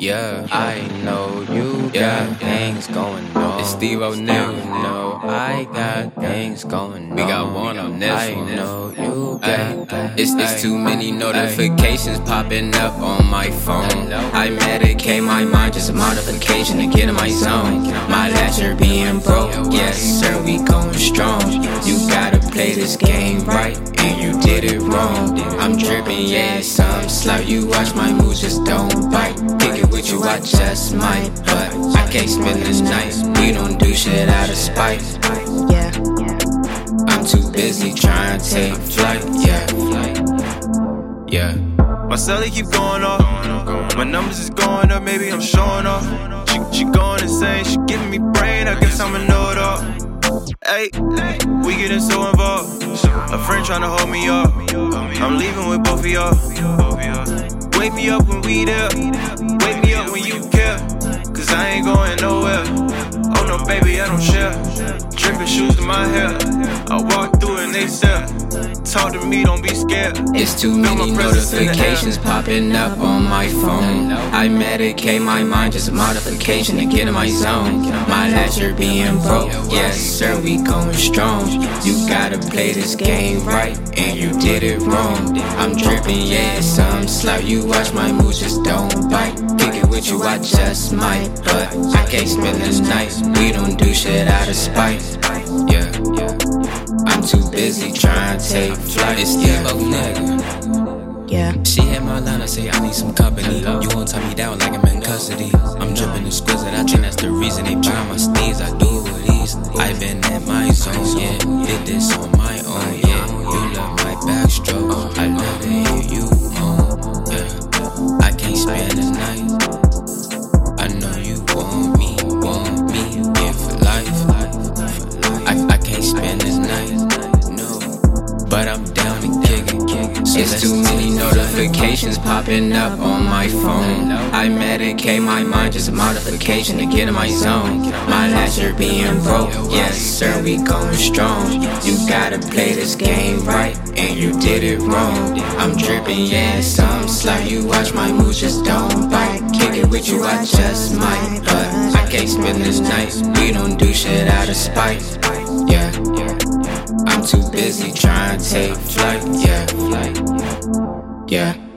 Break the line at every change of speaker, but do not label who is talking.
Yeah, I know you got things going on.
It's Steve O'Neal.
You know I got things going on.
We got one on this
I
one.
know you
Ay,
got.
It's, it's too many notifications popping up on my phone. I medicate my mind, just a modification to get in my zone. My lasher being broke, yes sir, we going strong. This game right, and you did it wrong. I'm dripping, yeah, some slow. You watch my moves, just don't bite. Kick it with you, I just might, but I can't spend this night. We don't do shit out of spite.
Yeah.
I'm too busy trying to take flight, yeah. Yeah.
My celly keep going off. My numbers is going up, maybe I'm showing off. She, she going insane, she giving me brain, I guess I'ma know it all. Hey, we getting so involved. A friend tryna hold me up. I'm leaving with both of y'all. Wake me up when we there. Wake me up when you care. Cause I ain't going nowhere. Baby, I don't share. Dripping shoes to my hair. I walk through and they sell. Talk to me, don't be scared.
It's too many
presence in the air.
notifications popping up on my phone. I medicate my mind, just a modification to get in my zone. My lasher being broke, yes sir, we going strong. You gotta play this game right, and you did it wrong. I'm dripping, yeah, some slow. You watch my moves, just don't bite. Kick it with you, I just might, but I can't spend this night. We don't do shit out of spite. Yeah, yeah. I'm too busy trying to take flight. It's Steve O'Neal.
Oh, yeah.
She hit my line and say I need some company. You won't tie me down like I'm in custody. I'm dripping exquisite. I think that's the reason they buy my steeds. I do it easily. I've been in my zone, yeah. Did this on my own, yeah. You love my backstroke. But I'm down to kick it. So
It's too many notifications popping up on my phone. I medicate my mind, just a modification to get in my zone. My lasher being broke, yes sir, we going strong. You gotta play this game right, and you did it wrong. I'm dripping, yeah, some slow. You watch my moves, just don't bite. Kick it with you, I just might, but I can't spend this night. We don't do shit out of spite. Yeah. I'm too busy trying to take flight, yeah. Yeah.